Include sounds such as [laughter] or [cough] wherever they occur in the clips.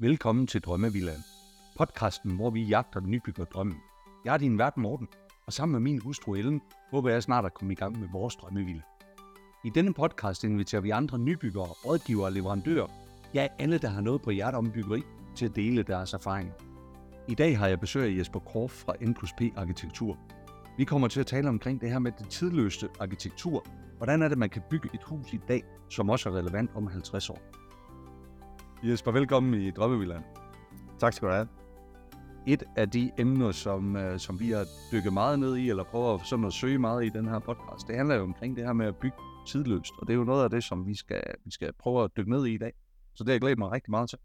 Velkommen til Drømmevillaen. Podcasten, hvor vi jagter den nybygger drømmen. Jeg er din vært Morten, og sammen med min hustru Ellen, håber jeg snart at komme i gang med vores drømmevilla. I denne podcast inviterer vi andre nybyggere, rådgivere og leverandører, ja alle, der har noget på hjertet om byggeri, til at dele deres erfaring. I dag har jeg besøg af Jesper Korf fra N Arkitektur. Vi kommer til at tale omkring det her med det tidløste arkitektur. Hvordan er det, man kan bygge et hus i dag, som også er relevant om 50 år? Jesper, velkommen i Drømmevillaen. Tak skal du have. Et af de emner, som, øh, som vi har dykket meget ned i, eller prøver sådan at søge meget i den her podcast, det handler jo omkring det her med at bygge tidløst. Og det er jo noget af det, som vi skal, vi skal prøve at dykke ned i i dag. Så det har jeg glædet mig rigtig meget til.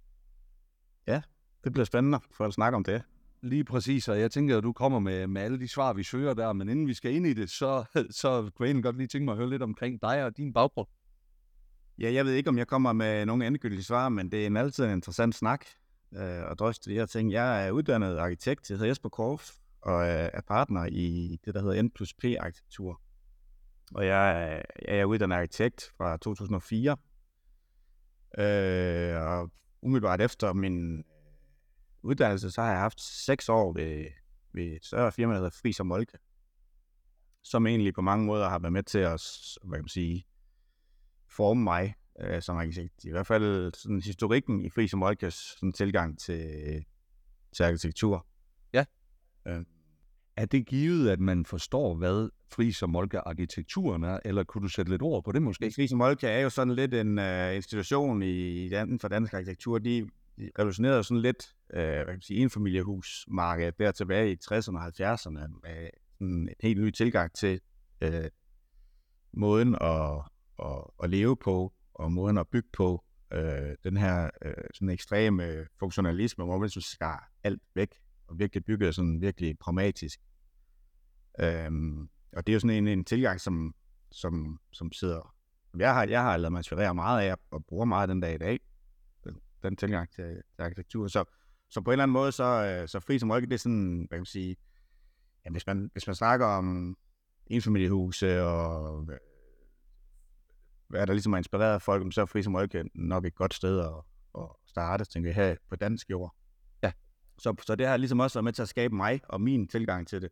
Ja, det bliver spændende for at snakke om det. Lige præcis, og jeg tænker, at du kommer med, med alle de svar, vi søger der, men inden vi skal ind i det, så, [laughs] så kunne jeg egentlig godt lige tænke mig at høre lidt omkring dig og din baggrund. Ja, jeg ved ikke, om jeg kommer med nogle endegyldige svar, men det er en altid en interessant snak øh, at drøste de her ting. Jeg er uddannet arkitekt, jeg hedder Jesper Korf, og øh, er partner i det, der hedder N plus P Arkitektur. Og jeg er, jeg er uddannet arkitekt fra 2004, øh, og umiddelbart efter min øh, uddannelse, så har jeg haft seks år ved, ved et større firma, der hedder Friis og Molke, som egentlig på mange måder har været med til at, hvad kan man sige, forme mig øh, som arkitekt. I hvert fald sådan historikken i Friis og Molkes sådan tilgang til, til arkitektur. Ja. Øh. Er det givet, at man forstår, hvad Friis og Molke arkitekturen er, eller kunne du sætte lidt ord på det måske? Friis og Molke er jo sådan lidt en uh, institution i, i for dansk arkitektur. De de revolutionerede sådan lidt øh, hvad kan man sige, enfamiliehusmarkedet der tilbage i 60'erne og 70'erne med sådan en helt ny tilgang til øh, måden at, at, at leve på og måden at bygge på. Øh, den her øh, sådan ekstreme funktionalisme, hvor man så skar alt væk og virkelig byggede sådan virkelig pragmatisk. Øhm, og det er jo sådan en, en tilgang, som, som, som sidder... Jeg har, jeg har lavet mig inspirere meget af og bruger meget den dag i dag den tilgang til, til arkitektur. Så, så på en eller anden måde, så, øh, så fri som Røkke, det er sådan, hvad kan man sige, ja, hvis, man, hvis man snakker om enfamiliehuse og hvad der ligesom er inspireret af folk, så er fri som Røkke nok et godt sted at, at starte, tænker jeg, her på dansk jord. Ja. Så, så det har ligesom også været med til at skabe mig og min tilgang til det.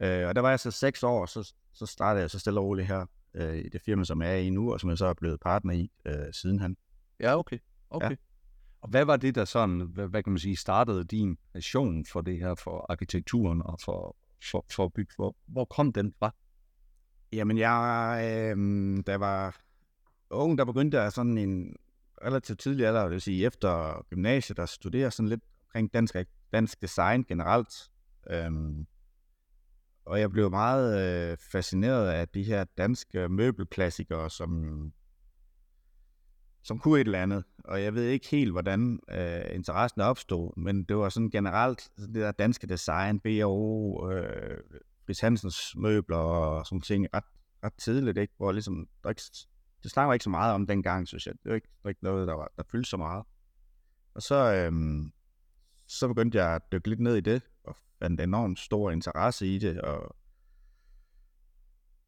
Øh, og der var jeg så seks år, så, så startede jeg så stille og roligt her øh, i det firma, som jeg er i nu, og som jeg så er blevet partner i øh, sidenhen. Ja, okay. Okay. Ja. Og hvad var det, der sådan, hvad, hvad kan man sige, startede din passion for det her, for arkitekturen og for, for, for at bygge? Hvor, hvor kom den fra? Jamen, jeg, øh, da var ung, der begyndte jeg sådan en relativt tidlig alder, det vil sige efter gymnasiet, der studerer sådan lidt omkring dansk, dansk design generelt. Øh, og jeg blev meget øh, fascineret af de her danske møbelklassikere, som som kunne et eller andet, og jeg ved ikke helt, hvordan øh, interessen opstod, men det var sådan generelt det der danske design, B&O, øh, Fris Hansens møbler og sådan ting, ret, ret tidligt, ikke? hvor ligesom, der ikke, det snakker ikke så meget om dengang, synes jeg. Det var ikke, det var ikke noget, der, var, der fyldte så meget. Og så, øh, så begyndte jeg at dykke lidt ned i det, og fandt enormt stor interesse i det, og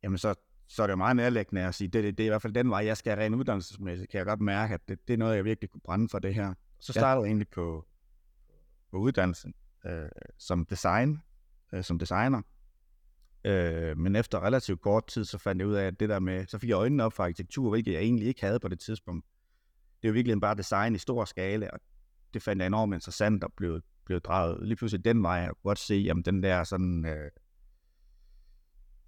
jamen så så er det jo meget nærlæggende at sige, det, det, det er i hvert fald den vej, jeg skal rent uddannelsesmæssigt, kan jeg godt mærke, at det, det er noget, jeg virkelig kunne brænde for det her. Så startede ja. jeg egentlig på, på uddannelsen øh, som design, øh, som designer. Øh, men efter relativt kort tid, så fandt jeg ud af, at det der med, så fik jeg øjnene op for arkitektur, hvilket jeg egentlig ikke havde på det tidspunkt. Det er jo virkelig bare design i stor skala, og det fandt jeg enormt interessant og blev, blev draget lige pludselig den vej. Jeg kunne godt se, om den der sådan øh,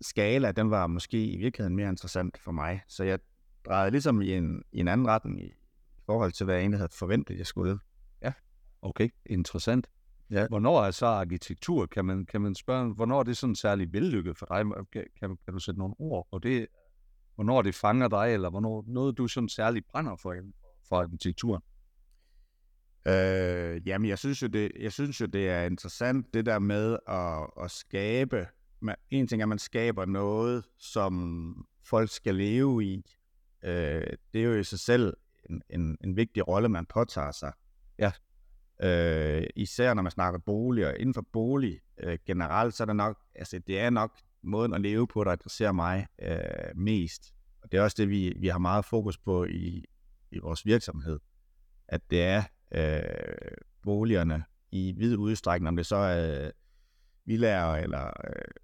skala, den var måske i virkeligheden mere interessant for mig. Så jeg drejede ligesom i en, i en anden retning i forhold til, hvad jeg egentlig havde forventet, jeg skulle. Ja, okay, interessant. Ja. Hvornår er så arkitektur, kan man, kan man spørge, hvornår er det sådan særlig vellykket for dig? Kan, kan, kan du sætte nogle ord på det? Hvornår det fanger dig, eller hvornår noget, du sådan særligt brænder for, for arkitekturen? Øh, jamen, jeg synes, jo, det, jeg synes jo, det er interessant, det der med at, at skabe man, en ting er, at man skaber noget, som folk skal leve i. Øh, det er jo i sig selv en, en, en vigtig rolle, man påtager sig. Ja. Øh, især når man snakker bolig, og inden for bolig øh, generelt, så er det nok, altså det er nok måden at leve på, der interesserer mig øh, mest. Og det er også det, vi, vi har meget fokus på i, i vores virksomhed. At det er øh, boligerne i vid udstrækning, om det så er øh, villager eller øh,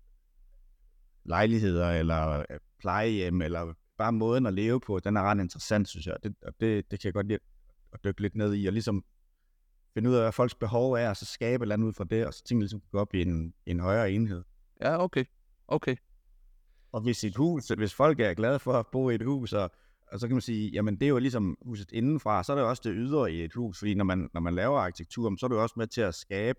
lejligheder eller øh, plejehjem, eller bare måden at leve på, den er ret interessant, synes jeg. Det, og det, det kan jeg godt lide at dykke lidt ned i, og ligesom finde ud af, hvad folks behov er, og så skabe et ud fra det, og så tingene ligesom gå op i en, en højere enhed. Ja, okay. Okay. Og hvis et hus, hvis folk er glade for at bo i et hus, og, og så kan man sige, jamen det er jo ligesom huset indenfra, så er det også det ydre i et hus, fordi når man, når man laver arkitektur, så er det jo også med til at skabe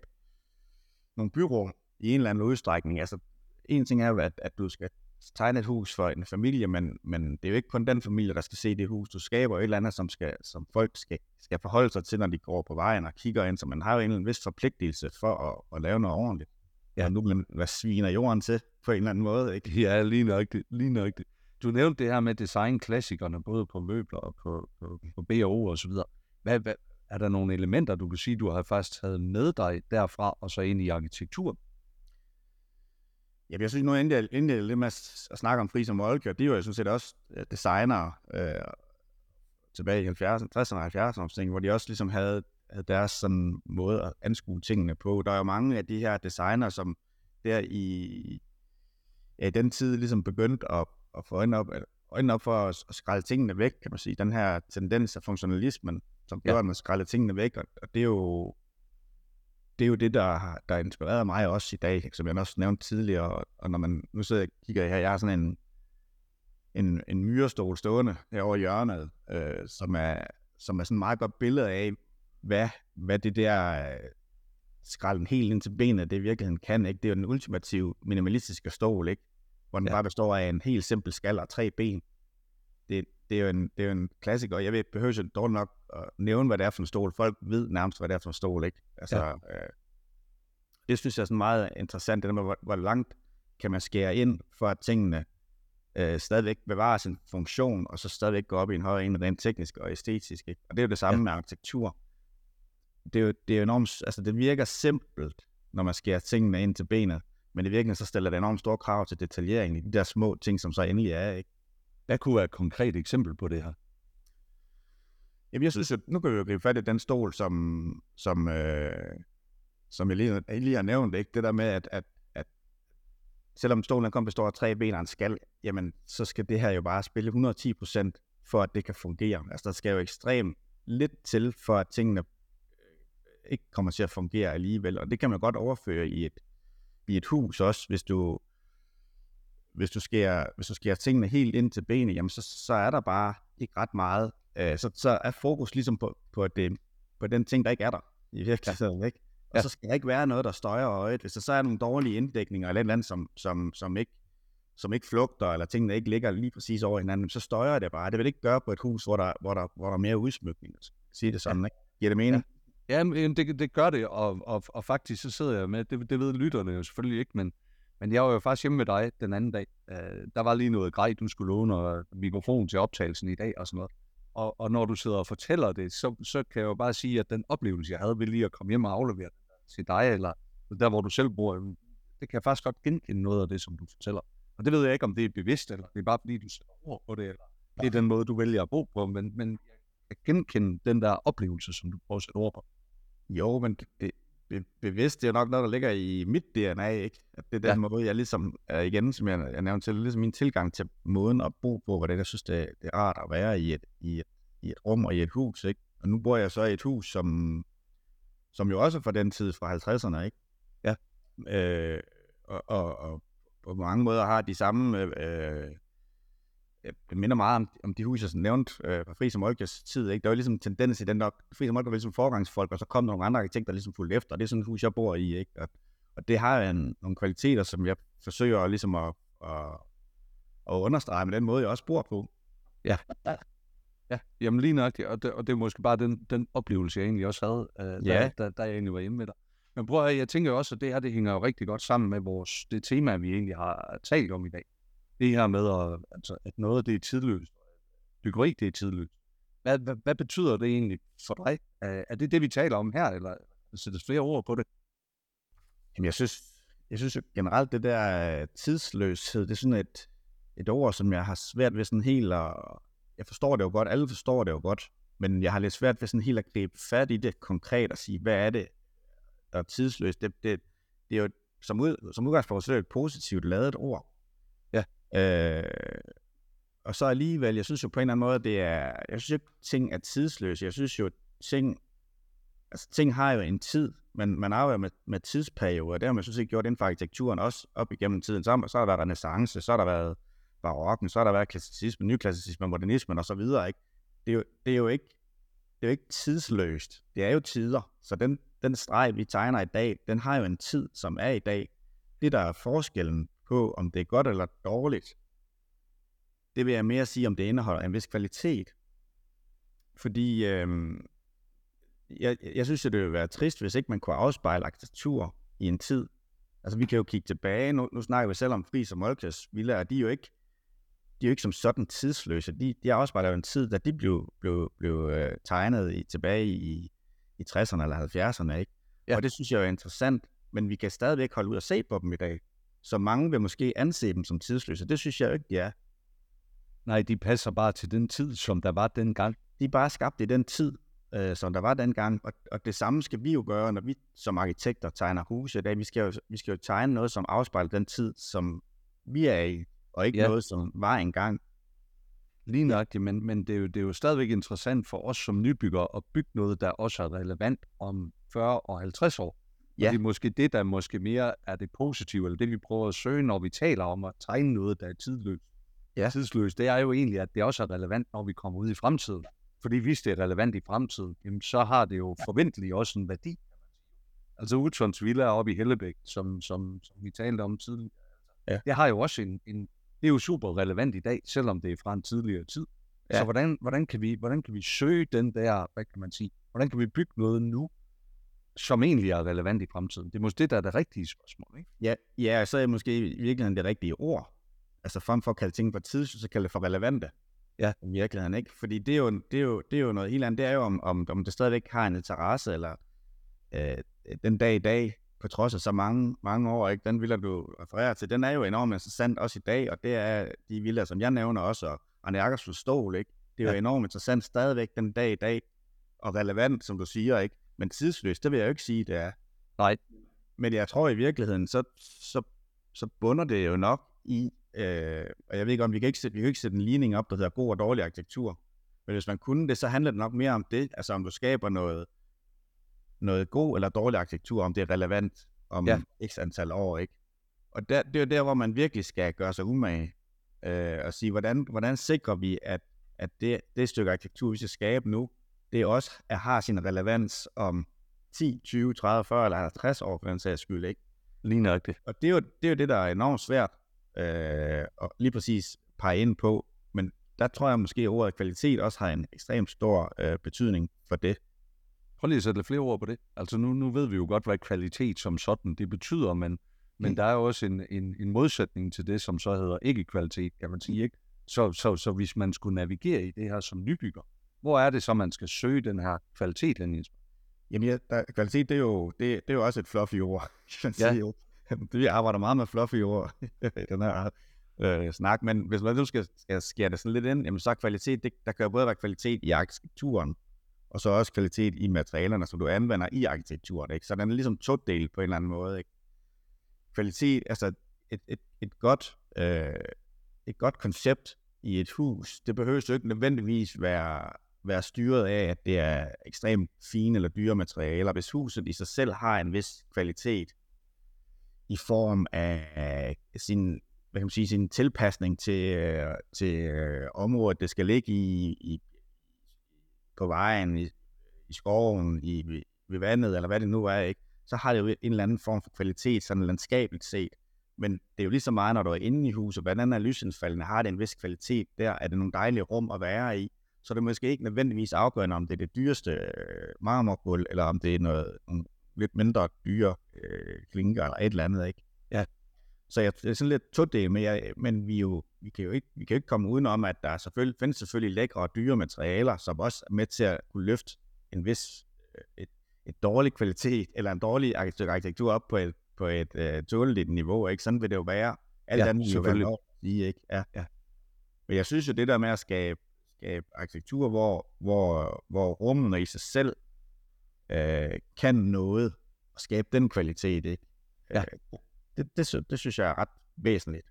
nogle byrum i en eller anden udstrækning. Altså, en ting er jo, at, at du skal tegne et hus for en familie, men, men det er jo ikke kun den familie, der skal se det hus. Du skaber et eller andet, som, skal, som folk skal, skal forholde sig til, når de går på vejen og kigger ind, så man har jo en eller anden vis forpligtelse for at, at lave noget ordentligt. Ja, nu man, hvad sviner jorden til på en eller anden måde, ikke? Ja, lige nøjagtigt, lige nøjagtigt. Du nævnte det her med designklassikerne, både på møbler og på, på, på B&O og så videre. Hvad, hvad, er der nogle elementer, du kan sige, du har faktisk taget med dig derfra og så ind i arkitektur? Ja, jeg synes nu endelig, endelig lidt med at snakke om Friis og Molke, de var jo sådan set også øh, designere øh, tilbage i 70'erne, 60'erne og 70'erne, hvor de også ligesom havde, havde deres sådan måde at anskue tingene på. Der er jo mange af de her designer, som der i, ja, i den tid ligesom begyndte at, at få øjnene op, øjnene op for at, at skrælle tingene væk, kan man sige. Den her tendens af funktionalismen, som gjorde, ja. at man skrællede tingene væk, og, og det er jo det er jo det, der, der inspireret mig også i dag, som jeg også nævnte tidligere, og, og når man nu sidder og kigger her, jeg har sådan en, en, en myrestol stående herovre i hjørnet, øh, som, er, som er sådan et meget godt billede af, hvad, hvad det der øh, skralden helt ind til benet, det i virkeligheden kan. Ikke? Det er jo den ultimative minimalistiske stol, ikke? hvor den ja. bare består af en helt simpel skal og tre ben. Det, det, er jo en, det er jo en klassiker, og jeg ved, behøver ikke dårligt nok at nævne, hvad det er for en stol. Folk ved nærmest, hvad det er for en stol, ikke? Altså, ja. øh, det synes jeg er sådan meget interessant, det der med, hvor, hvor langt kan man skære ind, for at tingene øh, stadigvæk bevarer sin funktion, og så stadigvæk gå op i en højere en rent teknisk og æstetisk. Ikke? Og det er jo det samme ja. med arkitektur. Det er jo, det er jo enormt, altså det virker simpelt, når man skærer tingene ind til benet, men i virkeligheden så stiller det enormt store krav til detaljering i de der små ting, som så endelig er. Ikke? Hvad kunne være et konkret eksempel på det her? Jamen, jeg synes, at nu kan vi jo gribe fat i den stol, som, som, øh, som jeg lige, jeg lige har nævnt, ikke? det der med, at, at, at selvom stolen kun består af tre ben og en skal, jamen, så skal det her jo bare spille 110% for at det kan fungere. Altså, der skal jo ekstremt lidt til, for at tingene øh, ikke kommer til at fungere alligevel, og det kan man godt overføre i et, i et hus også, hvis du, hvis du skærer, hvis du skærer tingene helt ind til benet, jamen så, så er der bare ikke ret meget. Øh, så, så er fokus ligesom på, på, det, på den ting, der ikke er der i virkeligheden, ja. ikke? Og ja. så skal der ikke være noget, der støjer øjet. Hvis der så er nogle dårlige inddækninger eller et eller andet, som, som, som, ikke, som ikke flugter, eller tingene ikke ligger lige præcis over hinanden, så støjer det bare. Det vil ikke gøre på et hus, hvor der, hvor der, hvor der er mere udsmykning. Sige det sådan, ja. ikke? Giver det mening? Ja, ja det, det gør det, og, og, og faktisk så sidder jeg med, det, det ved lytterne jo selvfølgelig ikke, men men jeg var jo faktisk hjemme med dig den anden dag. Øh, der var lige noget grej, du skulle låne og mikrofon til optagelsen i dag og sådan noget. Og, og når du sidder og fortæller det, så, så kan jeg jo bare sige, at den oplevelse, jeg havde ved lige at komme hjem og aflevere det til dig, eller der, hvor du selv bor, øh, det kan jeg faktisk godt genkende noget af det, som du fortæller. Og det ved jeg ikke, om det er bevidst, eller det er bare fordi, du sætter ord på det, eller det er den måde, du vælger at bo på, men, men jeg kan genkende den der oplevelse, som du prøver at sætte ord på. Jo, men det, be, bevidst, det er nok noget, der ligger i mit DNA, ikke? At det er den ja. måde, jeg ligesom, er igen, som jeg, jeg nævnte til, ligesom min tilgang til måden at bo på, hvordan jeg synes, det, det er rart at være i et, i, et, i et rum og i et hus, ikke? Og nu bor jeg så i et hus, som, som jo også er fra den tid, fra 50'erne, ikke? Ja. Øh, og, og, og på mange måder har de samme øh, det minder meget om, om de huse, jeg nævnte øh, på Friis og Molkes tid. Ikke? Der var ligesom en tendens i den der, Friis og Molke var ligesom forgangsfolk, og så kom der nogle andre arkitekter, der ligesom fulgte efter, og det er sådan et hus, jeg bor i. Ikke? Og, og det har en, nogle kvaliteter, som jeg forsøger ligesom at, at, at understrege med den måde, jeg også bor på. Ja. Ja, jamen lige nok, og det, og det er måske bare den, den oplevelse, jeg egentlig også havde, øh, ja. da, da, jeg egentlig var hjemme med dig. Men prøv at jeg tænker også, at det her, det hænger jo rigtig godt sammen med vores, det tema, vi egentlig har talt om i dag det her med, at, altså, at noget det er tidløst, byggeri det er tidløst. Hvad, hvad, hvad betyder det egentlig for dig? Er, er det det, vi taler om her, eller sættes flere ord på det? Jamen, jeg synes, jeg synes generelt, det der øh, tidsløshed, det er sådan et, et ord, som jeg har svært ved sådan helt at... Jeg forstår det jo godt, alle forstår det jo godt, men jeg har lidt svært ved sådan helt at gribe fat i det konkret og sige, hvad er det, der er tidsløst. Det, det, det er jo som, ud, som udgangspunkt så er det et positivt lavet ord. Øh, og så alligevel, jeg synes jo på en eller anden måde, det er, jeg synes ikke, ting er tidsløse. Jeg synes jo, ting, altså ting har jo en tid, men man arbejder med, med tidsperioder, det har man synes ikke gjort inden for arkitekturen også op igennem tiden. Så, så har der været renaissance, så har der været barokken, så har der været klassicisme, nyklassicisme, modernismen og så videre, ikke? Det er jo, det er jo ikke det er jo ikke tidsløst. Det er jo tider. Så den, den streg, vi tegner i dag, den har jo en tid, som er i dag. Det, der er forskellen på, om det er godt eller dårligt, det vil jeg mere sige, om det indeholder en vis kvalitet. Fordi øhm, jeg, jeg synes, at det ville være trist, hvis ikke man kunne afspejle arkitektur i en tid. Altså, vi kan jo kigge tilbage. Nu, nu snakker vi selv om Fris og Molkes villaer. De er jo ikke, de er jo ikke som sådan tidsløse. De, de afspejler jo en tid, da de blev, blev, blev øh, tegnet i, tilbage i, i 60'erne eller 70'erne. Ikke? Ja. Og det synes jeg er interessant, men vi kan stadigvæk holde ud og se på dem i dag. Så mange vil måske anse dem som tidsløse. Det synes jeg jo ikke, de er. Nej, de passer bare til den tid, som der var dengang. De er bare skabt i den tid, øh, som der var dengang. Og, og det samme skal vi jo gøre, når vi som arkitekter tegner huse i dag. Vi skal jo, vi skal jo tegne noget, som afspejler den tid, som vi er i, og ikke ja. noget, som var engang. Lige nøjagtigt, men, men det, er jo, det er jo stadigvæk interessant for os som nybyggere at bygge noget, der også er relevant om 40 og 50 år. Ja. Og det er måske det, der måske mere er det positive, eller det vi prøver at søge, når vi taler om at tegne noget, der er tidløst. Ja. Tidsløst, det er jo egentlig, at det også er relevant, når vi kommer ud i fremtiden. Fordi hvis det er relevant i fremtiden, jamen, så har det jo forventeligt også en værdi. Altså Utzons Villa oppe i Hellebæk, som, som, som vi talte om tidligere, ja. det har jo også en, en, det er jo super relevant i dag, selvom det er fra en tidligere tid. Ja. Så hvordan, hvordan, kan vi, hvordan kan vi søge den der, hvad kan man sige, hvordan kan vi bygge noget nu, som egentlig er relevant i fremtiden? Det er måske det, der er det rigtige spørgsmål, ikke? Ja, ja så er måske i virkeligheden det rigtige ord. Altså frem for at kalde ting for tid, så kalde det for relevante. Ja. I virkeligheden, ikke? Fordi det er jo, det er jo, det er jo noget helt andet. Det er jo, om, om, om det stadigvæk har en interesse, eller øh, den dag i dag, på trods af så mange, mange år, ikke? den villa, du refererer til, den er jo enormt interessant også i dag, og det er de villaer, som jeg nævner også, og Arne Jakobs stol, ikke? Det er ja. jo enormt interessant stadigvæk den dag i dag, og relevant, som du siger, ikke? Men tidsløst, det vil jeg jo ikke sige, det er. Nej. Men jeg tror i virkeligheden, så, så, så bunder det jo nok i, øh, og jeg ved ikke om, vi kan ikke, sætte, vi kan ikke sætte en ligning op, der hedder god og dårlig arkitektur. Men hvis man kunne det, så handler det nok mere om det, altså om du skaber noget, noget god eller dårlig arkitektur, om det er relevant om ja. x antal år, ikke? Og der, det er jo der, hvor man virkelig skal gøre sig umage øh, og sige, hvordan, hvordan sikrer vi, at, at det, det stykke arkitektur, vi skal skabe nu, det også er, har sin relevans om 10, 20, 30, 40 eller 50 år, for den sags skyld, ikke? Lige nok det. Og det er jo det, er jo det der er enormt svært øh, at lige præcis pege ind på, men der tror jeg måske, at ordet kvalitet også har en ekstremt stor øh, betydning for det. Prøv lige at sætte lidt flere ord på det. Altså nu, nu ved vi jo godt, hvad kvalitet som sådan det betyder, men, men mm. der er jo også en, en, en modsætning til det, som så hedder ikke-kvalitet, kan man sige. Ikke? Så, så, så hvis man skulle navigere i det her som nybygger, hvor er det så, man skal søge den her kvalitet, Dennis? Jamen ja, der, kvalitet, det er, jo, det, det er jo også et fluffy ord, [laughs] kan ja. sige. [laughs] Vi arbejder meget med fluffy ord [laughs] i den her øh, snak, men hvis man nu skal, skal skære det sådan lidt ind, jamen så er kvalitet, det, der kan jo både være kvalitet i arkitekturen, og så også kvalitet i materialerne, som du anvender i arkitekturen. Ikke? Så den er ligesom to del på en eller anden måde. Ikke? Kvalitet, altså et, et, et, godt, øh, et godt koncept i et hus, det behøver jo ikke nødvendigvis være, være styret af, at det er ekstremt fine eller dyre materialer. Hvis huset i sig selv har en vis kvalitet i form af sin, hvad kan man sige, sin tilpasning til, øh, til øh, området, det skal ligge i, i på vejen, i, i skoven, i, ved vandet, eller hvad det nu er, ikke? så har det jo en eller anden form for kvalitet, sådan landskabeligt set. Men det er jo lige så meget, når du er inde i huset, hvordan er lysindfaldene, har det en vis kvalitet der, er det nogle dejlige rum at være i, så det er måske ikke nødvendigvis afgørende, om det er det dyreste øh, marmorgulv, eller om det er noget, nogle lidt mindre dyre øh, klinker, eller et eller andet, ikke? Ja. Så jeg, det er sådan lidt det, men, jeg, men vi, jo, vi, kan jo ikke, vi kan jo ikke komme udenom, at der selvfølgelig, findes selvfølgelig lækre og dyre materialer, som også er med til at kunne løfte en vis, øh, et, et dårlig kvalitet, eller en dårlig arkitektur op på et, på et uh, tåleligt niveau, ikke? Sådan vil det jo være. Alt ja, andet vil jo være sige, ikke? Ja. ja. Men jeg synes jo, det der med at skabe, skabe arkitektur, hvor, hvor, hvor rummene i sig selv øh, kan noget og skabe den kvalitet. Ikke? Ja. Øh, det, det, sy- det synes jeg er ret væsentligt.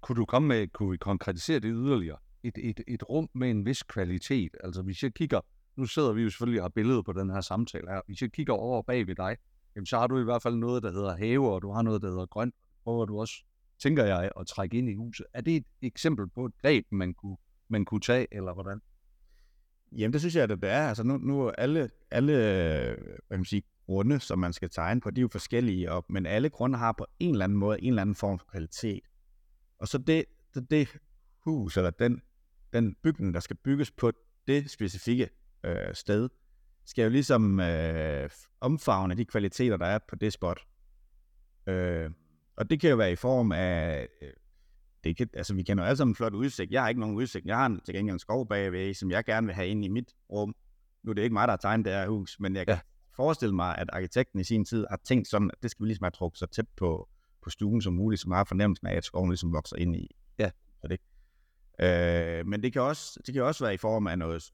Kunne du komme med, kunne vi konkretisere det yderligere? Et, et, et rum med en vis kvalitet. Altså hvis jeg kigger, nu sidder vi jo selvfølgelig og har billedet på den her samtale her. Hvis jeg kigger over bag ved dig, jamen så har du i hvert fald noget, der hedder have, og du har noget, der hedder grønt. Prøver du også, tænker jeg, at trække ind i huset. Er det et eksempel på et greb, man kunne, man kunne tage, eller hvordan? Jamen, det synes jeg, at det er. Altså, nu, nu alle, alle øh, hvad kan man sige, grunde, som man skal tegne på, de er jo forskellige, og, men alle grunde har på en eller anden måde en eller anden form for kvalitet. Og så det, det, det hus, eller den, den bygning, der skal bygges på det specifikke øh, sted, skal jo ligesom øh, omfavne de kvaliteter, der er på det spot. Øh, og det kan jo være i form af, øh, det kan, altså vi kan jo alle sammen en flot udsigt. Jeg har ikke nogen udsigt. Jeg har en, til gengæld en skov bagved, som jeg gerne vil have ind i mit rum. Nu er det ikke mig, der har tegnet det her hus, men jeg kan ja. forestille mig, at arkitekten i sin tid har tænkt sådan, at det skal vi ligesom have trukket så tæt på, på stuen som muligt, så meget fornemmelsen af, at skoven ligesom vokser ind i. Ja. Så det. Øh, men det kan, også, det kan også være i form af noget,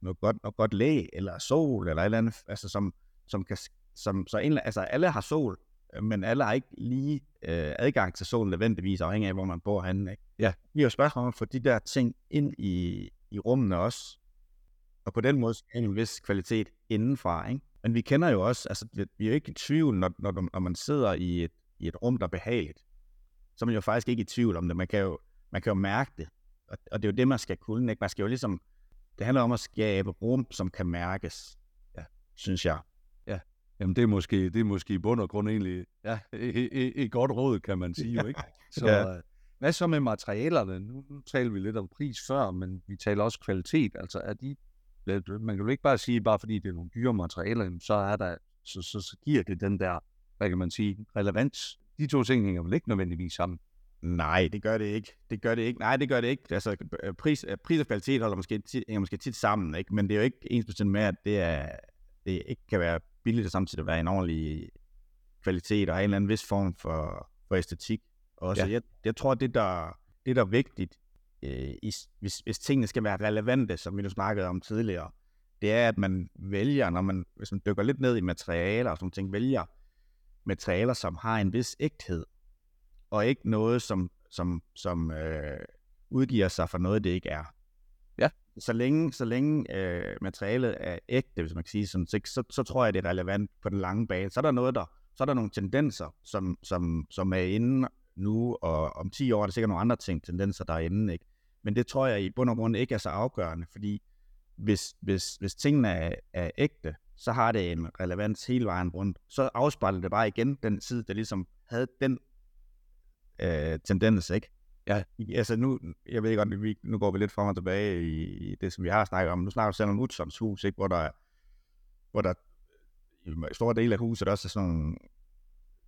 noget godt, noget godt læ, eller sol, eller et eller andet, altså som, som kan, som, så en, altså alle har sol, men alle har ikke lige øh, adgang til solen nødvendigvis, afhængig af, hvor man bor henne. Ikke? Ja. Vi har jo spørgsmål om at få de der ting ind i, i rummene også, og på den måde skabe en vis kvalitet indenfra. Ikke? Men vi kender jo også, altså vi er jo ikke i tvivl, når, når, når man sidder i et, i et rum, der er behageligt, så er man jo faktisk ikke i tvivl om det. Man kan jo, man kan jo mærke det, og, og det er jo det, man skal kunne. Ikke? Man skal jo ligesom, det handler om at skabe rum, som kan mærkes, ja. synes jeg. Jamen det er måske, det er måske i bund og grund egentlig ja, et, et, et godt råd, kan man sige jo, ikke? [laughs] Så Ja. ja. hvad så med materialerne? Nu, nu taler vi lidt om pris før, men vi taler også kvalitet. Altså er de, man kan jo ikke bare sige, bare fordi det er nogle dyre materialer, så er der, så, så, så giver det den der, hvad kan man sige, relevans. De to ting hænger vel ikke nødvendigvis sammen. Nej, det gør det ikke. Det gør det ikke. Nej, det gør det ikke. Altså, øh, pris, øh, pris og kvalitet holder måske tit, hænger måske tit sammen, ikke? men det er jo ikke ens med, at det, er, det ikke kan være billigt og samtidig være en ordentlig kvalitet og have en eller anden vis form for, for æstetik. Også. Ja. Jeg, jeg tror, det der, det der er vigtigt, øh, i, hvis, hvis tingene skal være relevante, som vi nu snakkede om tidligere, det er, at man vælger, når man, hvis man dykker lidt ned i materialer og sådan ting, vælger materialer, som har en vis ægthed, og ikke noget, som, som, som øh, udgiver sig for noget, det ikke er. Ja. Så længe, så længe øh, materialet er ægte, hvis man kan sige sådan, så, så, så tror jeg, det er relevant på den lange bane. Så er der noget, der, så er der nogle tendenser, som, som, som er inde nu, og om 10 år er der sikkert nogle andre ting, tendenser, der er inde, ikke? Men det tror jeg i bund og grund ikke er så afgørende, fordi hvis, hvis, hvis tingene er, er ægte, så har det en relevans hele vejen rundt. Så afspejler det bare igen den side, der ligesom havde den øh, tendens, ikke? Ja. Altså nu, jeg ved godt, vi, nu går vi lidt frem og tilbage i, i det, som vi har snakket om. Nu snakker vi selv om Utsons hus, ikke? Hvor der, hvor der i store dele af huset også er sådan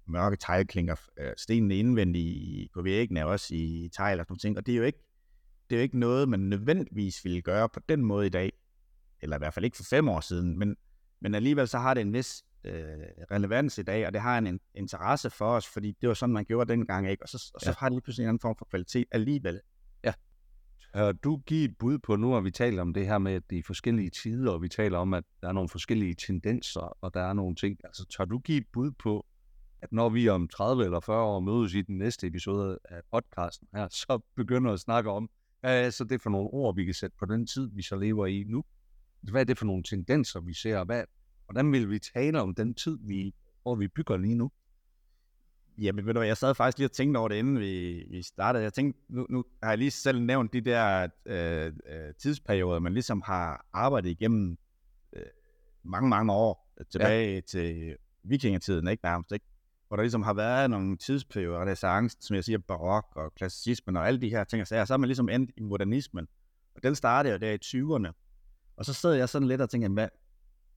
mørke teglklinker. Øh, stenene indvendige på væggen er også i tegl og sådan nogle ting. Og det er jo ikke, det er jo ikke noget, man nødvendigvis ville gøre på den måde i dag. Eller i hvert fald ikke for fem år siden. Men, men alligevel så har det en vis øh, relevans i dag, og det har en, interesse for os, fordi det var sådan, man gjorde dengang, ikke? Og så, og så Ja. har det lige pludselig en anden form for kvalitet alligevel. Tør du give et bud på, nu har vi talt om det her med, er forskellige tider, og vi taler om, at der er nogle forskellige tendenser, og der er nogle ting. Altså, tør du give et bud på, at når vi om 30 eller 40 år mødes i den næste episode af podcasten her, [laughs] så begynder at snakke om, hvad er så det for nogle ord, vi kan sætte på den tid, vi så lever i nu? Hvad er det for nogle tendenser, vi ser? Hvad, hvordan vil vi tale om den tid, vi, hvor vi bygger lige nu? Jamen, ved du jeg sad faktisk lige og tænkte over det, inden vi, vi startede. Jeg tænkte, nu, nu har jeg lige selv nævnt de der øh, øh, tidsperioder, man ligesom har arbejdet igennem øh, mange, mange år tilbage ja. til vikingetiden, ikke nærmest, ikke? Hvor der ligesom har været nogle tidsperioder, renaissance, som jeg siger, barok og klassicismen og alle de her ting, og så er man ligesom endt i modernismen. Og den startede jo der i 20'erne. Og så sad jeg sådan lidt og tænkte, hvad,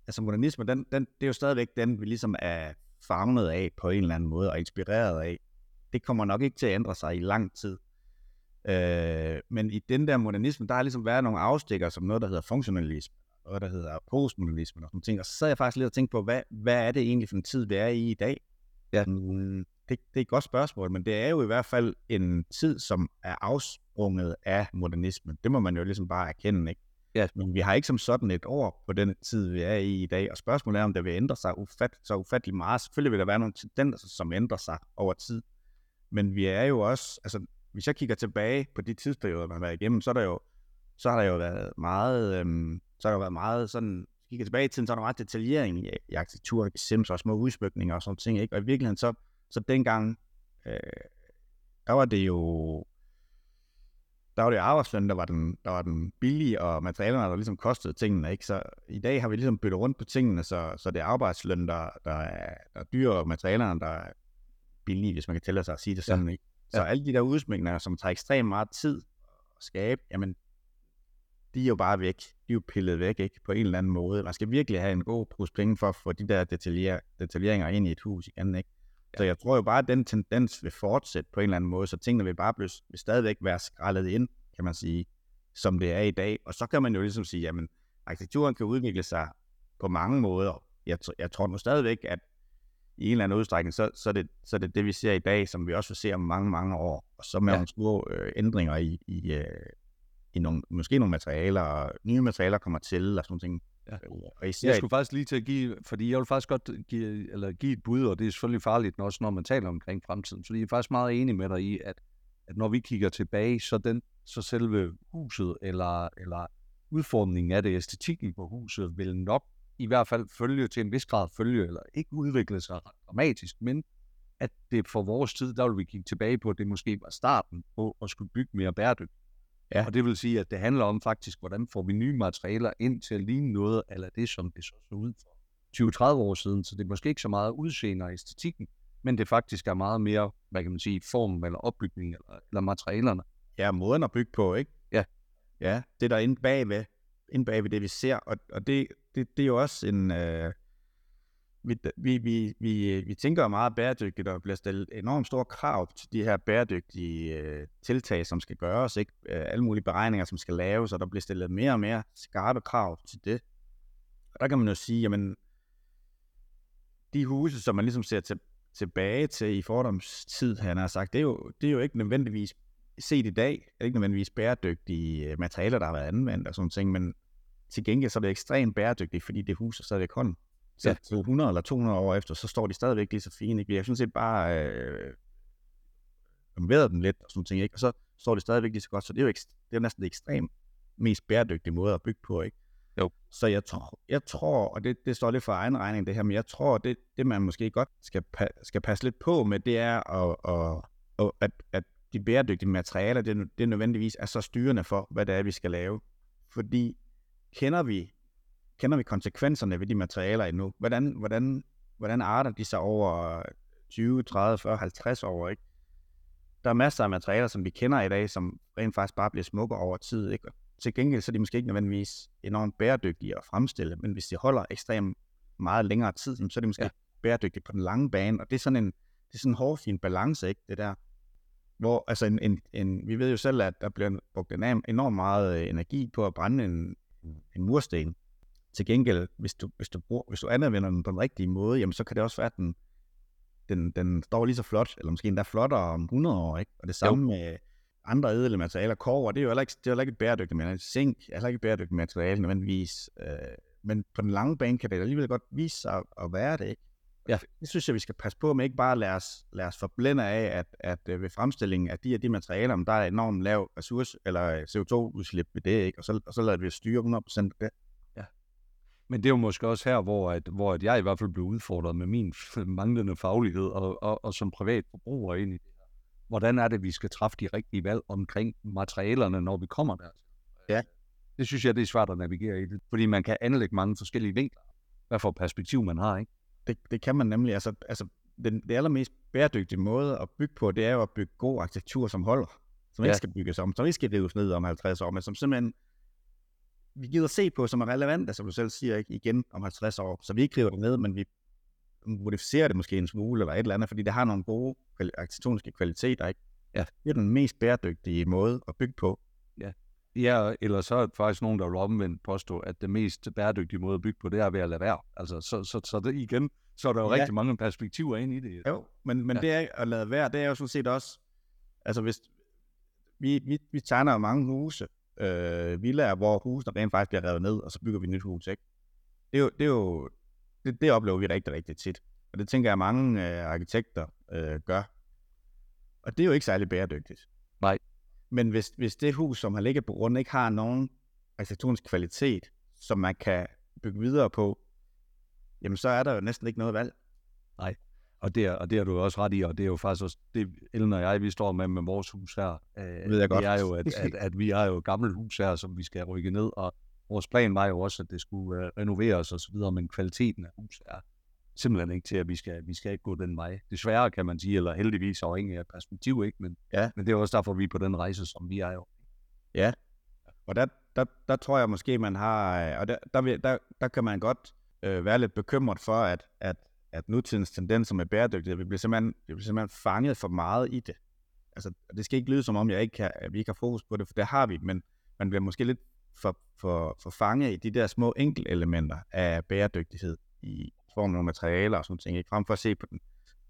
altså modernismen, den, den, det er jo stadigvæk den, vi ligesom er fanget af på en eller anden måde og inspireret af. Det kommer nok ikke til at ændre sig i lang tid. Øh, men i den der modernisme, der har ligesom været nogle afstikker, som noget, der hedder funktionalisme, noget, der hedder postmodernisme og sådan ting. Og så sad jeg faktisk lidt og tænkte på, hvad, hvad er det egentlig for en tid, vi er i i dag? Ja. Mm, det, det er et godt spørgsmål, men det er jo i hvert fald en tid, som er afsprunget af modernismen. Det må man jo ligesom bare erkende, ikke? Ja. Men vi har ikke som sådan et år på den tid, vi er i i dag, og spørgsmålet er, om det vil ændre sig ufat, så ufattelig meget. Selvfølgelig vil der være nogle tendenser, som ændrer sig over tid, men vi er jo også, altså hvis jeg kigger tilbage på de tidsperioder, man har været igennem, så er der jo, så har der jo været meget, øhm, så har der været meget sådan, kigger tilbage i tiden, så er der meget detaljering i, i arkitektur, sims og små udsmykninger og sådan ting, ikke? Og i virkeligheden så, så dengang, øh, der var det jo, der var det arbejdsløn, der var den, der var den billige, og materialerne, der ligesom kostede tingene, ikke? Så i dag har vi ligesom byttet rundt på tingene, så, så det er arbejdsløn, der, der, er, der er dyre, og materialerne, der er billige, hvis man kan tælle sig at sige det sådan, ja. ikke? Så ja. alle de der udsmykninger, som tager ekstremt meget tid at skabe, jamen, de er jo bare væk. De er jo pillet væk, ikke? På en eller anden måde. Man skal virkelig have en god pose penge for at få de der detaljer, detaljeringer ind i et hus igen, ikke? Ja. Så jeg tror jo bare, at den tendens vil fortsætte på en eller anden måde, så tingene vil bare blive, vil stadigvæk være skrællet ind, kan man sige, som det er i dag. Og så kan man jo ligesom sige, jamen, arkitekturen kan udvikle sig på mange måder. Jeg, jeg tror nu stadigvæk, at i en eller anden udstrækning, så, så, det, så det det, vi ser i dag, som vi også vil se om mange, mange år. Og så med ja. nogle små øh, ændringer i, i, øh, i nogle, måske nogle materialer, og nye materialer kommer til, og sådan noget. Ja. Og især jeg skulle faktisk lige til at give, fordi jeg vil faktisk godt give, eller give et bud, og det er selvfølgelig farligt, også når man taler omkring fremtiden, fordi jeg er faktisk meget enig med dig i, at, at når vi kigger tilbage, så, den, så selve huset, eller, eller udformningen af det, æstetikken på huset, vil nok i hvert fald følge til en vis grad følge, eller ikke udvikle sig dramatisk, men at det for vores tid, der vil vi kigge tilbage på, at det måske var starten på at skulle bygge mere bæredygtigt. Ja. Og det vil sige, at det handler om faktisk, hvordan får vi nye materialer ind til at ligne noget, eller det, som det så så ud for 20-30 år siden. Så det er måske ikke så meget udseende og æstetikken, men det faktisk er meget mere, hvad kan man sige, form eller opbygning eller, eller materialerne. Ja, måden at bygge på, ikke? Ja. Ja, det der er inde bagved, inde bagved det, vi ser, og, og det, det, det er jo også en... Øh, vi, vi, vi, vi, vi tænker meget bæredygtigt, og bliver stillet enormt store krav til de her bæredygtige øh, tiltag, som skal gøres, ikke? Øh, alle mulige beregninger, som skal laves, og der bliver stillet mere og mere skarpe krav til det. Og der kan man jo sige, jamen, de huse, som man ligesom ser til, tilbage til i fordomstid, han har sagt, det er, jo, det er jo ikke nødvendigvis set i dag, er ikke nødvendigvis bæredygtige øh, materialer, der har været anvendt og sådan ting, men til gengæld så er det ekstremt bæredygtigt, fordi det huser stadigvæk hånden. Så ja. 100 eller 200 år efter, så står de stadigvæk lige så fine. Ikke? Vi har sådan set bare øh, renoveret dem lidt og sådan ting, ikke? og så står de stadigvæk lige så godt. Så det er jo, ekst- det er næsten det ekstremt mest bæredygtige måde at bygge på. Ikke? Jo. Så jeg tror, jeg tror og det, det står lidt for egen regning det her, men jeg tror, det, det man måske godt skal, pa- skal passe lidt på med, det er, at, at, at, at, at de bæredygtige materialer, det, det nødvendigvis er så styrende for, hvad det er, vi skal lave. Fordi kender vi, kender vi konsekvenserne ved de materialer endnu? Hvordan, hvordan, hvordan arter de sig over 20, 30, 40, 50 år? Ikke? Der er masser af materialer, som vi kender i dag, som rent faktisk bare bliver smukke over tid. Ikke? Til gengæld så er de måske ikke nødvendigvis enormt bæredygtige at fremstille, men hvis de holder ekstremt meget længere tid, så er de måske ja. bæredygtige på den lange bane, og det er sådan en, det er sådan en hårfin balance, ikke, det der. Hvor, altså en, en, en, vi ved jo selv, at der bliver brugt enormt meget øh, energi på at brænde en, en mursten. Til gengæld, hvis du, hvis du, bruger, hvis du anvender den på den rigtige måde, jamen så kan det også være, at den, den, den står lige så flot, eller måske endda flottere om 100 år, ikke? Og det samme jo. med andre ædle materialer, kover, det er jo heller ikke, det er heller ikke et bæredygtigt materiale. Zink er heller ikke et bæredygtigt materiale nødvendigvis. Øh, men på den lange bane kan det alligevel godt vise sig at, at være det, ikke? Ja. Det synes jeg, vi skal passe på med ikke bare lade os, lade os forblænde af, at, at øh, ved fremstillingen af de her de materialer, der er enormt lav ressource- eller øh, CO2-udslip ved det, ikke? Og, så, og så lader vi styre 100% af det. Men det er jo måske også her, hvor, at, hvor at jeg i hvert fald blev udfordret med min [laughs] manglende faglighed, og, og, og som privat forbruger ind i det her. Hvordan er det, vi skal træffe de rigtige valg omkring materialerne, når vi kommer der? Ja. Det synes jeg, det er svært at navigere i det, fordi man kan anlægge mange forskellige vinkler, hvad for perspektiv man har, ikke? Det, det kan man nemlig. Altså, altså den, det allermest bæredygtige måde at bygge på, det er jo at bygge god arkitektur, som holder. Som ja. ikke skal bygges om, som ikke skal rives ned om 50 år, men som simpelthen vi gider se på, som er relevant, som du selv siger, ikke igen om 50 år. Så vi ikke river det ned, men vi modificerer det måske en smule eller et eller andet, fordi det har nogle gode arkitektoniske kvaliteter. Ikke? Ja. Det er den mest bæredygtige måde at bygge på. Ja. Ja, eller så er der faktisk nogen, der vil omvendt påstå, at det mest bæredygtige måde at bygge på, det er ved at lade være. Altså, så, så, så det igen, så er der jo Ja. rigtig mange perspektiver ind i det. Jo, men, men Ja. det er at lade være, det er jo sådan set også, altså hvis, vi, vi, vi tegner mange huse, øh, villaer, hvor husene rent faktisk bliver revet ned, og så bygger vi et nyt hus, ikke? Det er jo, det, er jo det, det oplever vi rigtig, rigtig tit. Og det tænker jeg, mange øh, arkitekter øh, gør. Og det er jo ikke særlig bæredygtigt. Nej. Men hvis, hvis det hus, som har ligget på grunden, ikke har nogen arkitektonisk kvalitet, som man kan bygge videre på, jamen så er der jo næsten ikke noget valg. Og det, er, og det har du også ret i, og det er jo faktisk også det, Ellen og jeg, vi står med med vores hus her. Øh, ved jeg godt. Det er jo, at, [laughs] at, at vi har jo et gammelt hus her, som vi skal rykke ned, og vores plan var jo også, at det skulle øh, renoveres og så videre, men kvaliteten af huset er simpelthen ikke til, at vi skal, vi skal ikke gå den vej. Desværre kan man sige, eller heldigvis afhængig af perspektiv, ikke? Men, Ja. men det er også derfor, vi er på den rejse, som vi er jo. Og der, der, der tror jeg måske, man har, øh, og der, der, der, der kan man godt øh, være lidt bekymret for, at, at, at nutidens tendenser med bæredygtighed, vi bliver simpelthen, vi bliver simpelthen fanget for meget i det. Altså, det skal ikke lyde som om, jeg ikke kan, at vi ikke har fokus på det, for det har vi, men man bliver måske lidt for, for, for fanget i de der små enkeltelementer af bæredygtighed i form af nogle materialer og sådan ting, ikke? frem for at se på den,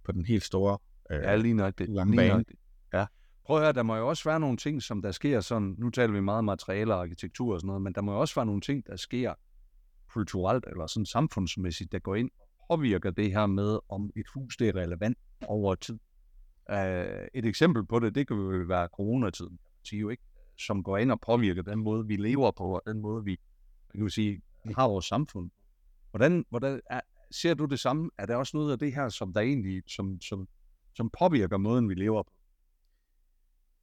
på den helt store øh, Ja, lige nok det. lange Lige bane. nok det. Ja. Prøv at høre, der må jo også være nogle ting, som der sker sådan, nu taler vi meget materialer og arkitektur og sådan noget, men der må jo også være nogle ting, der sker kulturelt eller sådan samfundsmæssigt, der går ind påvirker det her med, om et hus det er relevant over tid. Uh, et eksempel på det, det kan jo være coronatiden, kan man sige jo ikke, som går ind og påvirker den måde, vi lever på, og den måde, vi kan sige, har vores samfund. Hvordan, hvordan er, ser du det samme? Er der også noget af det her, som der egentlig, som, som, som påvirker måden, vi lever på?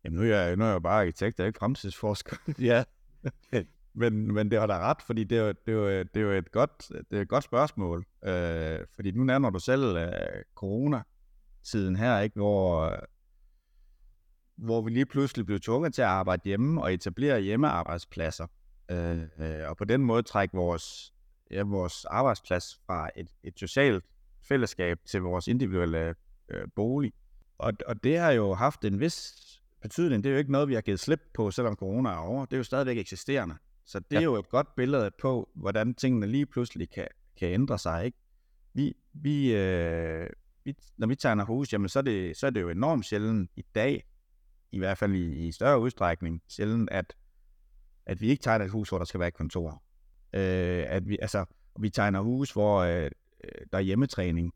Jamen nu er jeg, nu er jeg bare arkitekt, jeg er ikke fremtidsforsker. Ja. [laughs] Men, men det var da ret, fordi det er jo, det er jo, det er jo et, godt, det er et godt spørgsmål. Øh, fordi nu nærmer du selv øh, corona-tiden her, ikke, hvor, øh, hvor vi lige pludselig blev tvunget til at arbejde hjemme og etablere hjemmearbejdspladser. Øh, øh, og på den måde trække vores, ja, vores arbejdsplads fra et, et socialt fællesskab til vores individuelle øh, bolig. Og, og det har jo haft en vis betydning. Det er jo ikke noget, vi har givet slip på, selvom corona er over. Det er jo stadigvæk eksisterende. Så det ja. er jo et godt billede på, hvordan tingene lige pludselig kan, kan ændre sig. Ikke? Vi, vi, øh, vi, når vi tegner hus, jamen, så, er det, så er det jo enormt sjældent i dag, i hvert fald i, i større udstrækning, sjældent, at, at vi ikke tegner et hus, hvor der skal være et kontor. Øh, at vi, altså, vi tegner hus, hvor øh, der er hjemmetræning.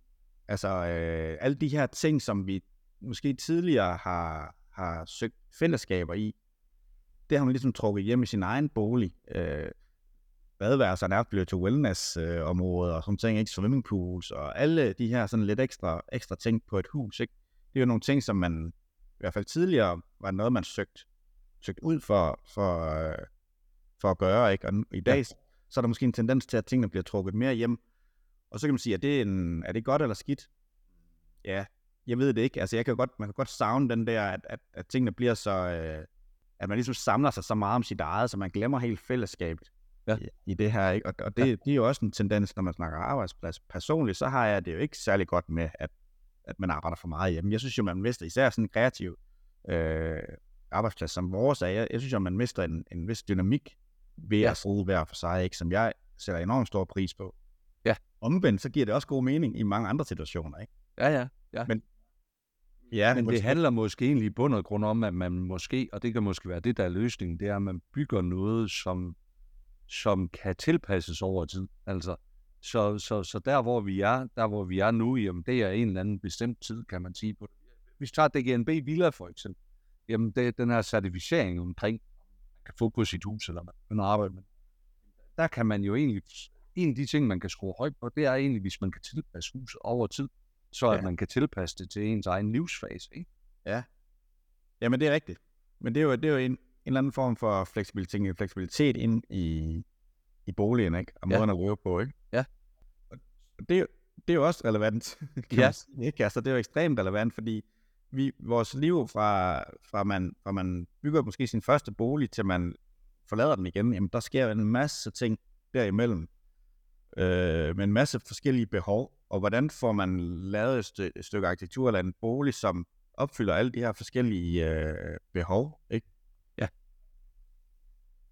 Altså øh, alle de her ting, som vi måske tidligere har, har søgt fællesskaber i, det har man ligesom trukket hjem i sin egen bolig. Øh, badeværelser er blevet til wellness-områder øh, og sådan ting, ikke? Swimmingpools og alle de her sådan lidt ekstra, ekstra ting på et hus, ikke? Det er jo nogle ting, som man i hvert fald tidligere var noget, man søgte, søgt ud for, for, øh, for at gøre, ikke? Og i dag, ja. så er der måske en tendens til, at tingene bliver trukket mere hjem. Og så kan man sige, er det, en, er det godt eller skidt? Ja, jeg ved det ikke. Altså, jeg kan godt, man kan godt savne den der, at, at, at tingene bliver så... Øh, at man ligesom samler sig så meget om sit eget, så man glemmer helt fællesskabet ja. i, det her. Ikke? Og, og det, ja. det er jo også en tendens, når man snakker arbejdsplads. Personligt, så har jeg det jo ikke særlig godt med, at, at man arbejder for meget hjemme. Jeg synes jo, man mister især sådan en kreativ øh, arbejdsplads som vores er. Jeg, jeg synes jo, man mister en, en vis dynamik ved ja. at sidde hver for sig, ikke? som jeg sætter enormt stor pris på. Ja. Omvendt, så giver det også god mening i mange andre situationer. Ikke? Ja, ja. ja. Men, Ja, men det handler måske egentlig i bund og grund om, at man måske, og det kan måske være det, der er løsningen, det er, at man bygger noget, som, som kan tilpasses over tid. Altså, så, så, så der, hvor vi er, der hvor vi er nu, jamen, det er en eller anden bestemt tid, kan man sige. Hvis vi tager DGNB Villa for eksempel, jamen, det er den her certificering omkring, man kan få på sit hus, eller man kan arbejde med. Der kan man jo egentlig, en af de ting, man kan skrue højt på, det er egentlig, hvis man kan tilpasse huset over tid så at ja. man kan tilpasse det til ens egen livsfase. Ikke? Ja. Jamen, det er rigtigt. Men det er jo, det er jo en, en eller anden form for fleksibilitet, fleksibilitet ind i, i boligen, ikke? Og måden ja. at røre på, ikke? Ja. Og det, er, det er jo også relevant, [laughs] kan ja. sige, ikke? Altså, det er jo ekstremt relevant, fordi vi, vores liv fra, fra, man, fra man bygger måske sin første bolig, til man forlader den igen, jamen, der sker en masse ting derimellem. Øh, med en masse forskellige behov, og hvordan får man lavet et, st- et stykke arkitektur eller en bolig, som opfylder alle de her forskellige øh, behov, ikke? Ja.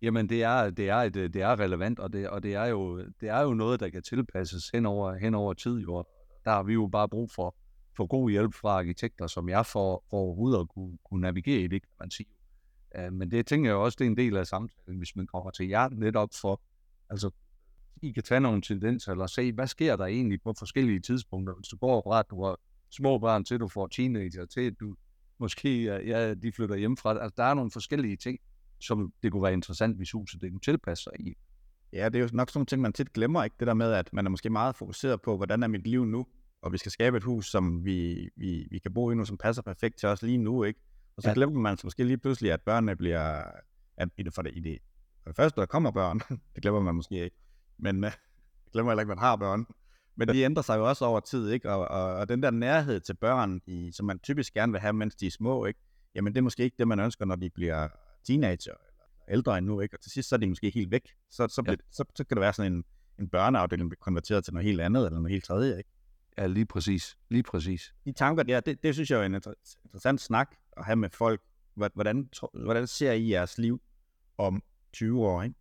Jamen, det er, det er, et, det er relevant, og, det, og det, er jo, det er jo noget, der kan tilpasses hen over, hen over tid. Jo. der har vi jo bare brug for, for god hjælp fra arkitekter, som jeg for, for overhovedet at kunne, kunne navigere i det, kan man sige. Uh, men det tænker jeg også, det er en del af samtalen, hvis man kommer til jer netop for, altså i kan tage nogle tendenser, eller se, hvad sker der egentlig på forskellige tidspunkter, hvis du går fra, at du har små børn, til du får teenager, til at du måske, ja, de flytter hjemmefra. Altså, der er nogle forskellige ting, som det kunne være interessant, hvis huset det kunne tilpasse sig i. Ja, det er jo nok sådan nogle ting, man tit glemmer, ikke? Det der med, at man er måske meget fokuseret på, hvordan er mit liv nu, og vi skal skabe et hus, som vi, vi, vi kan bo i nu, som passer perfekt til os lige nu, ikke? Og så ja. glemmer man så måske lige pludselig, at børnene bliver, at i det, for, det, i det, for det første, der kommer børn, [laughs] det glemmer man måske ikke, men uh, glemmer heller ikke, at man har børn. Men de ændrer sig jo også over tid, ikke? Og, og, og den der nærhed til børn, i, som man typisk gerne vil have, mens de er små, ikke? Jamen det er måske ikke det, man ønsker, når de bliver teenager eller ældre endnu, ikke? Og til sidst så er de måske helt væk. Så, så, bliver, ja. så, så kan det være sådan en, en børneafdeling, bliver konverteret til noget helt andet, eller noget helt tredje, ikke? Ja, lige præcis. Lige præcis. De tanker der, det, det synes jeg er en interessant snak at have med folk. Hvordan, hvordan ser I jeres liv om 20 år, ikke?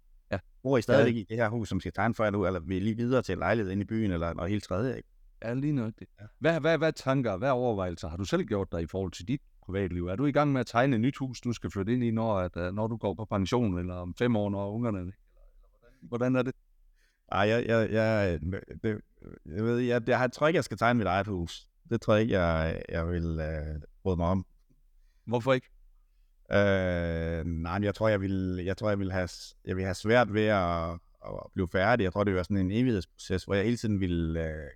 Bor I stadigvæk ja. i det her hus, som skal tegne for jer nu, eller vil I lige videre til en lejlighed inde i byen, eller noget helt tredje, ikke? Ja, lige nok det. Ja. Hvad, hvad, hvad tanker, hvad overvejelser har du selv gjort dig i forhold til dit privatliv? Er du i gang med at tegne et nyt hus, du skal flytte ind i, når, at, øh, når du går på pension, eller om fem år, når ungerne... Eller, eller hvordan, hvordan er det? Ej, jeg, jeg, jeg, det, jeg, ved, jeg, jeg, jeg tror ikke, jeg skal tegne mit eget hus. Det tror jeg ikke, jeg, jeg vil uh, råde mig om. Hvorfor ikke? Øh, nej, jeg tror, jeg vil, jeg tror, jeg vil have, jeg vil have svært ved at, at blive færdig. Jeg tror, det være sådan en evighedsproces, hvor jeg hele tiden vil uh,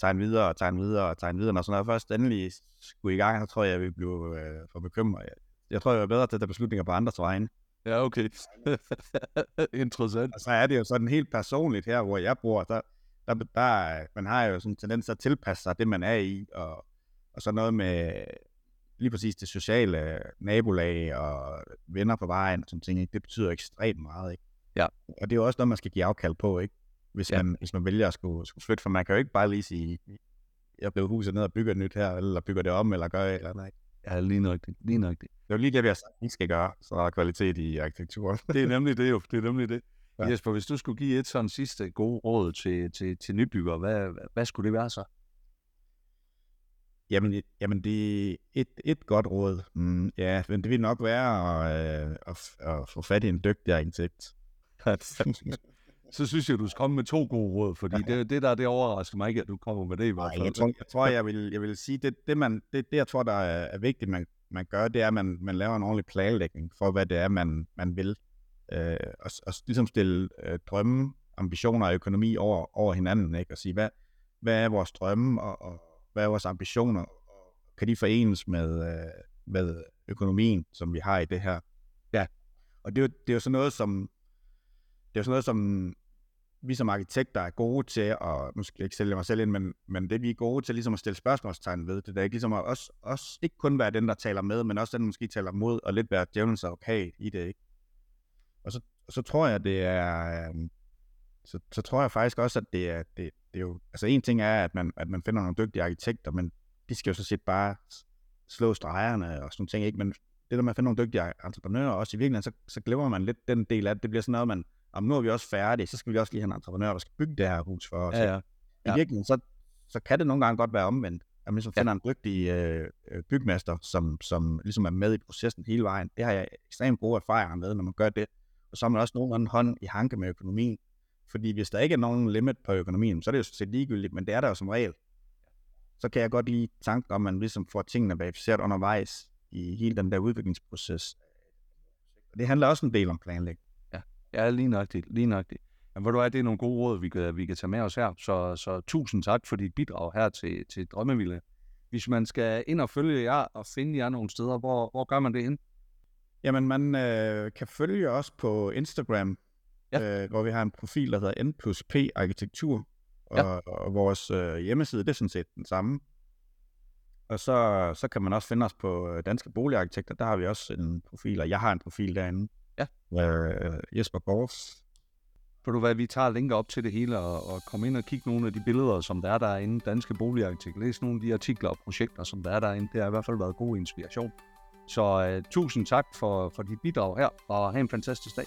tegne videre og tegne videre og tegne videre. Når sådan noget først endelig skulle i gang, så tror jeg, jeg vil blive uh, for bekymret. Jeg, jeg tror, jeg er bedre til at tage beslutninger på andres vegne. Ja, okay. [laughs] Interessant. Og så er det jo sådan helt personligt her, hvor jeg bor, der, der, der man har jo sådan en tendens til at tilpasse sig det, man er i, og, og så noget med lige præcis det sociale nabolag og venner på vejen og sådan ting, ikke? det betyder ekstremt meget. Ikke? Ja. Og det er jo også noget, man skal give afkald på, ikke? Hvis, ja. man, hvis man vælger at skulle, skulle flytte, for man kan jo ikke bare lige sige, jeg blev huset ned og bygger et nyt her, eller bygger det om, eller gør et eller andet. Ja, lige nok det. Lige nok det. Det er jo lige det, vi har sagt, vi skal gøre, så der er kvalitet i arkitekturen. [laughs] det er nemlig det jo. Det er nemlig det. Ja. Jesper, hvis du skulle give et sådan sidste gode råd til, til, til nybyggere, hvad, hvad skulle det være så? Jamen, jamen det er et, et godt råd. Mm, ja, men det vil nok være at, øh, at, at få fat i en dygtig arkitekt. [laughs] så synes jeg, du skal komme med to gode råd, fordi det, det der, det overrasker mig ikke, at du kommer med det i hvert fald. Jeg tror, jeg, tror, jeg, vil, jeg vil sige, det, det, man, det, det jeg tror, der er, er vigtigt, man, man gør, det er, at man, man laver en ordentlig planlægning for, hvad det er, man, man vil. Øh, og, og ligesom stille øh, drømme, ambitioner og økonomi over, over hinanden, ikke? og sige, hvad, hvad er vores drømme, og, og hvad er vores ambitioner, og kan de forenes med, øh, med økonomien, som vi har i det her. Ja. Og det er jo, det er jo sådan noget, som det er sådan noget, som vi som arkitekter er gode til, og nu skal jeg ikke sælge mig selv ind, men, men det vi er gode til ligesom at stille spørgsmålstegn ved, det er ikke ligesom at også, også ikke kun være den, der taler med, men også den, der måske taler mod, og lidt være djævelens advokat i det, ikke? Og så, så tror jeg, det er, øh, så, så tror jeg faktisk også, at det er, det, det er jo, altså en ting er, at man, at man finder nogle dygtige arkitekter, men de skal jo så set bare slå stregerne og sådan ting, ikke? Men det der med at finde nogle dygtige entreprenører, også i virkeligheden, så, så glemmer man lidt den del af det. Det bliver sådan noget, man, om nu er vi også færdige, så skal vi også lige have en entreprenør, der skal bygge det her hus for os. Ja, ja. ja. I virkeligheden, så, så kan det nogle gange godt være omvendt. At man ligesom finder ja. en dygtig øh, øh, bygmester, som, som ligesom er med i processen hele vejen. Det har jeg ekstremt gode erfaringer med, når man gør det. Og så har man også nogen anden hånd i hanke med økonomien. Fordi hvis der ikke er nogen limit på økonomien, så er det jo set ligegyldigt, men det er der jo som regel. Så kan jeg godt lide tanken om, at man ligesom får tingene verificeret undervejs i hele den der udviklingsproces. Det handler også en del om planlægning. Ja, lige nok det. Lige det. Men hvor du er, det er nogle gode råd, vi kan, vi kan tage med os her. Så, så tusind tak for dit bidrag her til, til Drømmeville. Hvis man skal ind og følge jer og finde jer nogle steder, hvor, hvor gør man det hen? Jamen, man øh, kan følge os på Instagram, ja. øh, hvor vi har en profil, der hedder N plus P Arkitektur. Og, ja. og vores øh, hjemmeside, det er sådan set den samme. Og så, så kan man også finde os på øh, Danske Boligarkitekter. Der har vi også en profil, og jeg har en profil derinde. Ja. Øh, Jesper Gårds. For du hvad, vi tager linker op til det hele og, og komme ind og kigge nogle af de billeder, som der er derinde. Danske Boligarkitekter. Læs nogle af de artikler og projekter, som der er derinde. Det har i hvert fald været god inspiration. Så uh, tusind tak for, for dit bidrag her, og have en fantastisk dag.